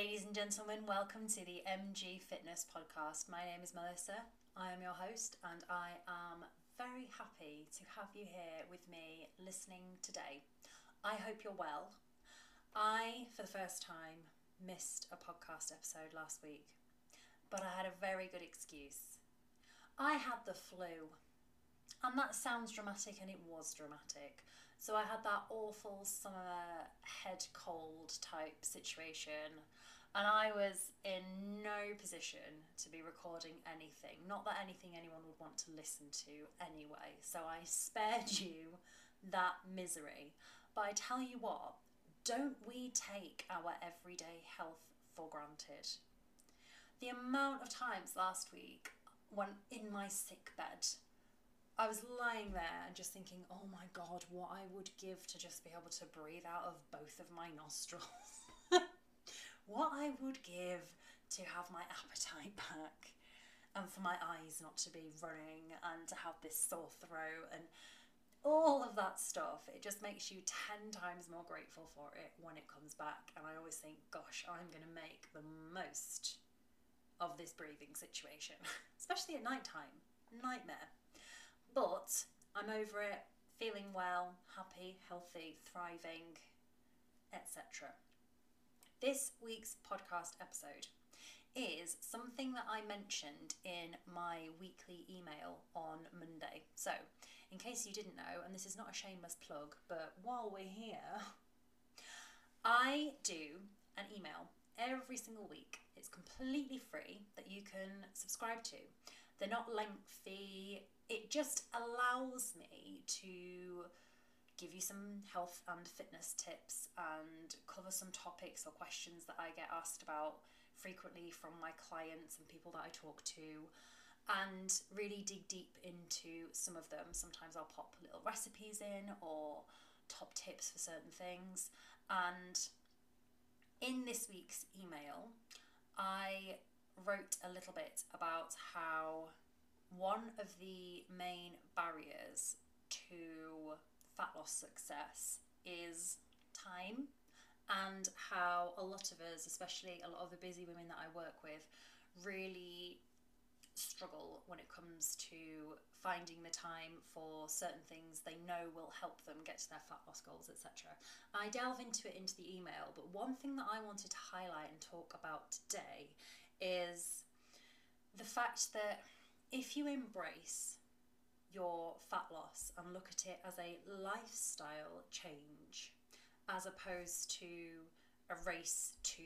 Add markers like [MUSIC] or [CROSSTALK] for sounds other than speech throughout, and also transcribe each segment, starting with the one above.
Ladies and gentlemen, welcome to the MG Fitness Podcast. My name is Melissa. I am your host, and I am very happy to have you here with me listening today. I hope you're well. I, for the first time, missed a podcast episode last week, but I had a very good excuse. I had the flu, and that sounds dramatic, and it was dramatic. So I had that awful summer head cold type situation, and I was in no position to be recording anything. Not that anything anyone would want to listen to anyway. So I spared [LAUGHS] you that misery. But I tell you what, don't we take our everyday health for granted? The amount of times last week when in my sick bed I was lying there and just thinking, oh my god, what I would give to just be able to breathe out of both of my nostrils. [LAUGHS] what I would give to have my appetite back and for my eyes not to be running and to have this sore throat and all of that stuff. It just makes you 10 times more grateful for it when it comes back. And I always think, gosh, I'm going to make the most of this breathing situation, [LAUGHS] especially at night time. Nightmare. But I'm over it, feeling well, happy, healthy, thriving, etc. This week's podcast episode is something that I mentioned in my weekly email on Monday. So, in case you didn't know, and this is not a shameless plug, but while we're here, I do an email every single week. It's completely free that you can subscribe to. They're not lengthy, it just allows me to give you some health and fitness tips and cover some topics or questions that I get asked about frequently from my clients and people that I talk to and really dig deep into some of them. Sometimes I'll pop little recipes in or top tips for certain things. And in this week's email, I wrote a little bit about how one of the main barriers to fat loss success is time and how a lot of us, especially a lot of the busy women that I work with, really struggle when it comes to finding the time for certain things they know will help them get to their fat loss goals, etc. I delve into it into the email, but one thing that I wanted to highlight and talk about today is the fact that if you embrace your fat loss and look at it as a lifestyle change as opposed to a race to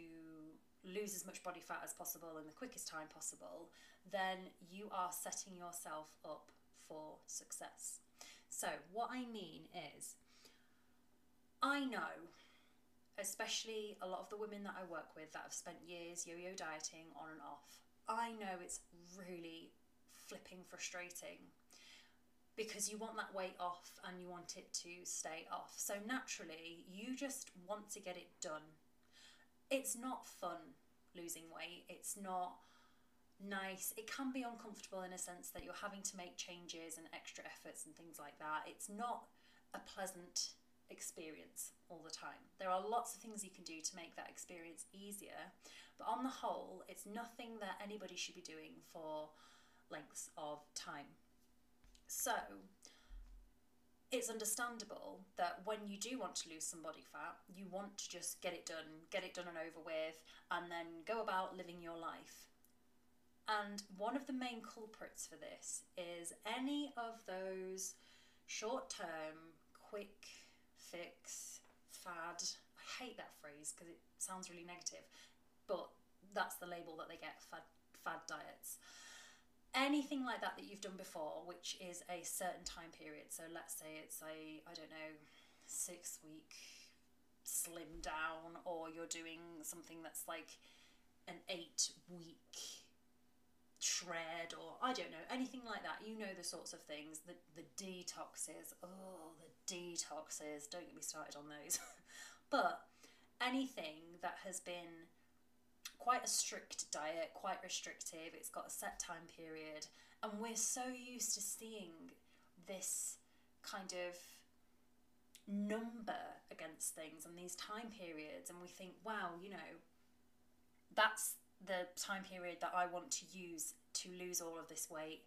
lose as much body fat as possible in the quickest time possible, then you are setting yourself up for success. So, what I mean is, I know, especially a lot of the women that I work with that have spent years yo yo dieting on and off, I know it's really flipping frustrating because you want that weight off and you want it to stay off. So naturally, you just want to get it done. It's not fun losing weight. It's not nice. It can be uncomfortable in a sense that you're having to make changes and extra efforts and things like that. It's not a pleasant experience all the time. There are lots of things you can do to make that experience easier, but on the whole, it's nothing that anybody should be doing for lengths of time. So, it's understandable that when you do want to lose some body fat, you want to just get it done, get it done and over with, and then go about living your life. And one of the main culprits for this is any of those short term, quick fix, fad. I hate that phrase because it sounds really negative, but that's the label that they get fad, fad diets anything like that that you've done before, which is a certain time period. So let's say it's a, I don't know, six week slim down, or you're doing something that's like an eight week shred, or I don't know, anything like that. You know the sorts of things. The, the detoxes, oh, the detoxes, don't get me started on those. [LAUGHS] but anything that has been quite a strict diet, quite restrictive. It's got a set time period, and we're so used to seeing this kind of number against things and these time periods, and we think, wow, you know, that's the time period that I want to use to lose all of this weight.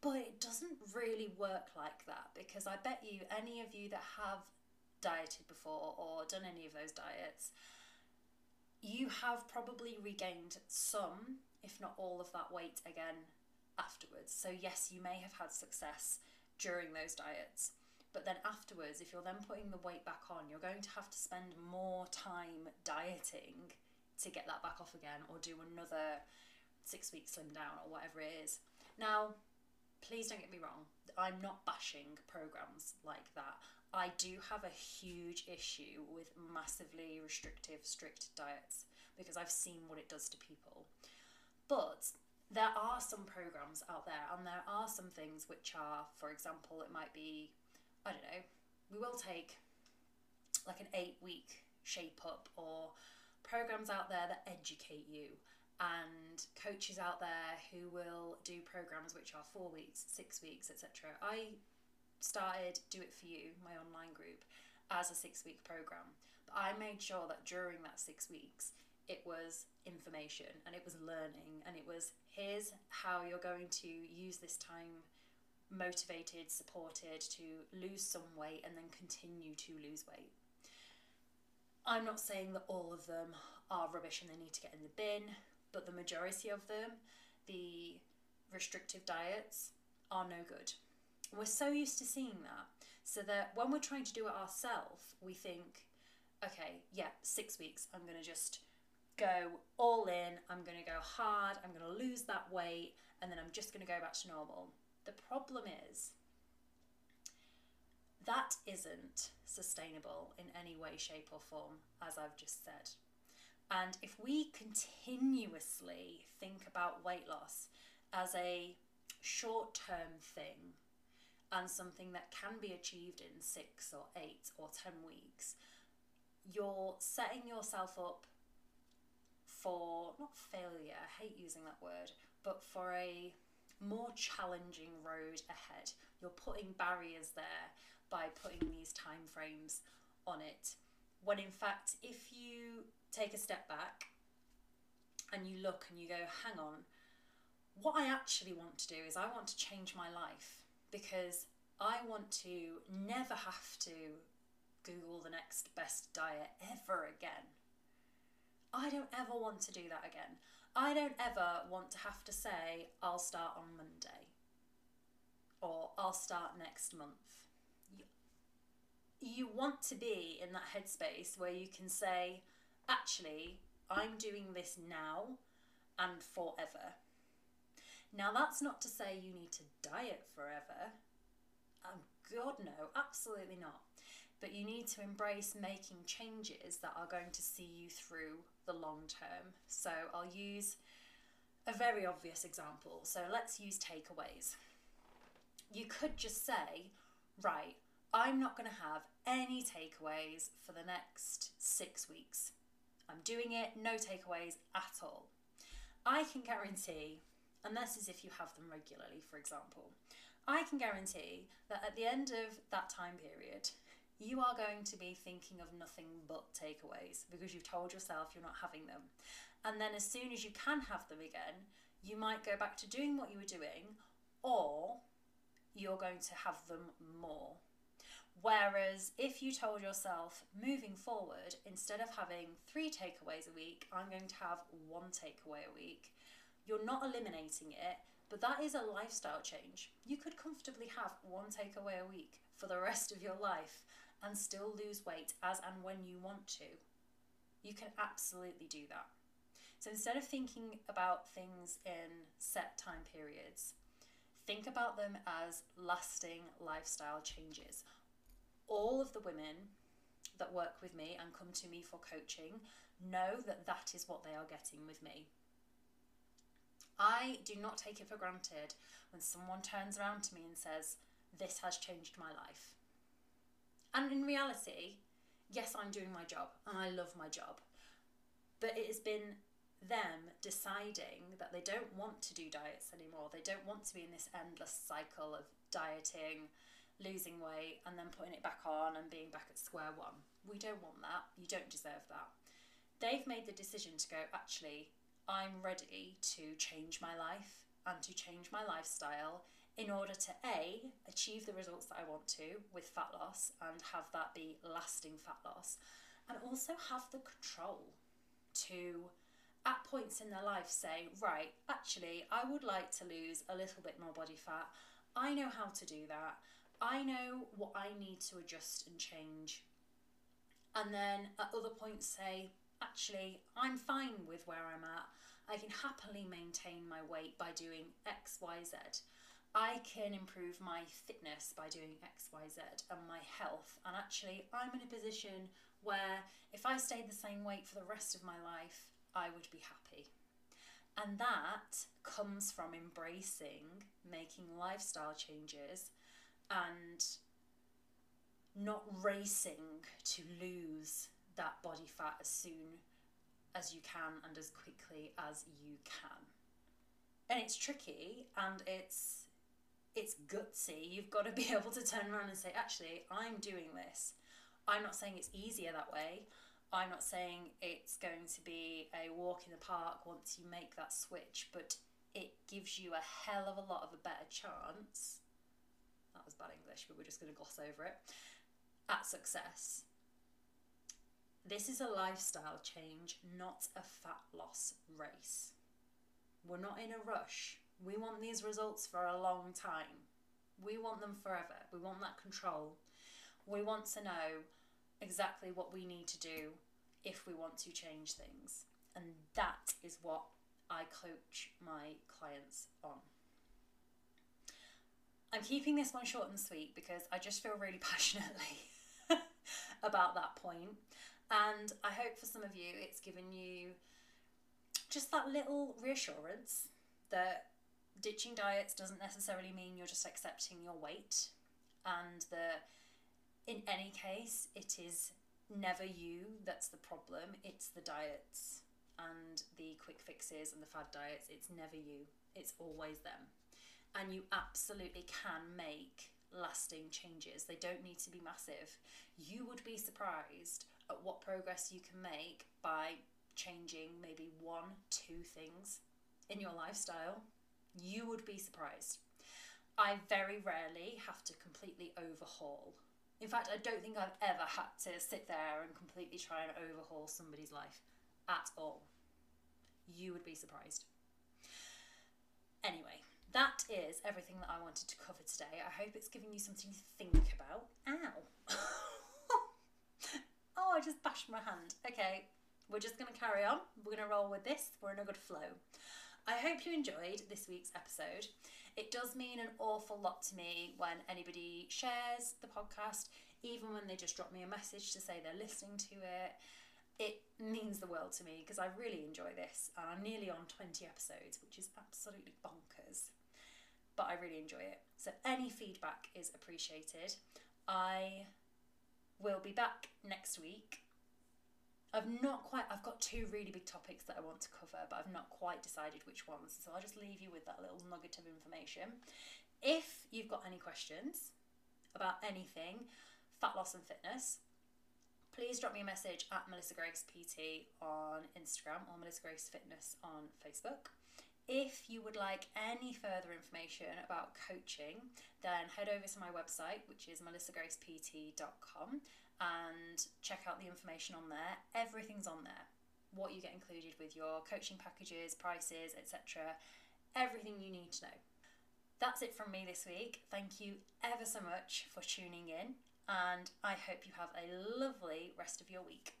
But it doesn't really work like that because I bet you any of you that have dieted before or done any of those diets, you have probably regained some, if not all, of that weight again afterwards. So, yes, you may have had success during those diets. But then afterwards, if you're then putting the weight back on, you're going to have to spend more time dieting to get that back off again or do another six weeks slim down or whatever it is. Now, please don't get me wrong, I'm not bashing programs like that. I do have a huge issue with massively restrictive, strict diets because I've seen what it does to people. But there are some programs out there, and there are some things which are, for example, it might be, I don't know, we will take like an eight week shape up or programs out there that educate you and coaches out there who will do programs which are four weeks, six weeks, etc. I started Do It For You, my online group, as a six week program. But I made sure that during that six weeks, it was information and it was learning and it was here's how you're going to use this time motivated, supported to lose some weight and then continue to lose weight. I'm not saying that all of them are rubbish and they need to get in the bin, but the majority of them, the restrictive diets, are no good. We're so used to seeing that. So that when we're trying to do it ourselves, we think, okay, yeah, six weeks, I'm going to just go all in, I'm going to go hard, I'm going to lose that weight, and then I'm just going to go back to normal. The problem is, that isn't sustainable in any way, shape, or form, as I've just said. And if we continuously think about weight loss as a short term thing and something that can be achieved in six or eight or ten weeks, you're setting yourself up for not failure, I hate using that word, but for a more challenging road ahead. You're putting barriers there by putting these time frames on it. When in fact, if you take a step back and you look and you go, hang on, what I actually want to do is I want to change my life because I want to never have to Google the next best diet ever again. I don't ever want to do that again. I don't ever want to have to say, I'll start on Monday or I'll start next month you want to be in that headspace where you can say, actually, I'm doing this now and forever. Now, that's not to say you need to diet forever. Um, God, no, absolutely not. But you need to embrace making changes that are going to see you through the long term. So, I'll use a very obvious example. So, let's use takeaways. You could just say, right, I'm not going to have any takeaways for the next six weeks. I'm doing it, no takeaways at all. I can guarantee, and this is if you have them regularly, for example, I can guarantee that at the end of that time period, you are going to be thinking of nothing but takeaways because you've told yourself you're not having them. And then as soon as you can have them again, you might go back to doing what you were doing, or you're going to have them more Whereas if you told yourself moving forward, instead of having three takeaways a week, I'm going to have one takeaway a week, you're not eliminating it, but that is a lifestyle change. You could comfortably have one takeaway a week for the rest of your life and still lose weight as and when you want to. You can absolutely do that. So instead of thinking about things in set time periods, think about them as lasting lifestyle changes all of the women that work with me and come to me for coaching know that that is what they are getting with me. I do not take it for granted when someone turns around to me and says, This has changed my life. And in reality, yes, I'm doing my job and I love my job. But it has been them deciding that they don't want to do diets anymore. They don't want to be in this endless cycle of dieting, losing weight and then putting it back on and being back at square one. We don't want that. You don't deserve that. they've made the decision to go, actually, I'm ready to change my life and to change my lifestyle in order to A, achieve the results that I want to with fat loss and have that be lasting fat loss, and also have the control to, at points in their life, say, right, actually, I would like to lose a little bit more body fat. I know how to do that. I know what I need to adjust and change. And then at other points, say, actually, I'm fine with where I'm at. I can happily maintain my weight by doing X, Y, Z. I can improve my fitness by doing X, Y, Z and my health. And actually, I'm in a position where if I stayed the same weight for the rest of my life, I would be happy. And that comes from embracing making lifestyle changes and not racing to lose that body fat as soon as you can and as quickly as you can. And it's tricky and it's it's gutsy. You've got to be [LAUGHS] able to turn around and say, actually, I'm doing this. I'm not saying it's easier that way. I'm not saying it's going to be a walk in the park once you make that switch, but it gives you a hell of a lot of a better chance. Was bad English, but we're just going to gloss over it. At success. This is a lifestyle change, not a fat loss race. We're not in a rush. We want these results for a long time. We want them forever. We want that control. We want to know exactly what we need to do if we want to change things. And that is what I coach my clients on. I'm keeping this one short and sweet because I just feel really [LAUGHS] passionately about that point. And I hope for some of you it's given you just that little reassurance that ditching diets doesn't necessarily mean you're just accepting your weight, and that in any case, it is never you that's the problem, it's the diets and the quick fixes and the fad diets. It's never you, it's always them. And you absolutely can make lasting changes. They don't need to be massive. You would be surprised at what progress you can make by changing maybe one, two things in your lifestyle. You would be surprised. I very rarely have to completely overhaul. In fact, I don't think I've ever had to sit there and completely try and overhaul somebody's life at all. You would be surprised. Anyway, that is everything that I wanted to cover today. I hope it's giving you something to think about. Ow! [LAUGHS] oh, I just bashed my hand. Okay, we're just going to carry on. We're going to roll with this. We're in a good flow. I hope you enjoyed this week's episode. It does mean an awful lot to me when anybody shares the podcast, even when they just drop me a message to say they're listening to it. It means the world to me because I really enjoy this and I'm nearly on 20 episodes, which is absolutely bonkers. But I really enjoy it. So any feedback is appreciated. I will be back next week I've not quite, I've got two really big topics that I want to cover, but I've not quite decided which ones. So I'll just leave you with that little nugget of information. If you've got any questions about anything, fat loss and fitness, please drop me a message at Melissa Grace PT on Instagram or Melissa Grace Fitness on Facebook. If you would like any further information about coaching, then head over to my website, which is melissagracept.com and check out the information on there. Everything's on there. What you get included with your coaching packages, prices, etc. Everything you need to know. That's it from me this week. Thank you ever so much for tuning in, and I hope you have a lovely rest of your week.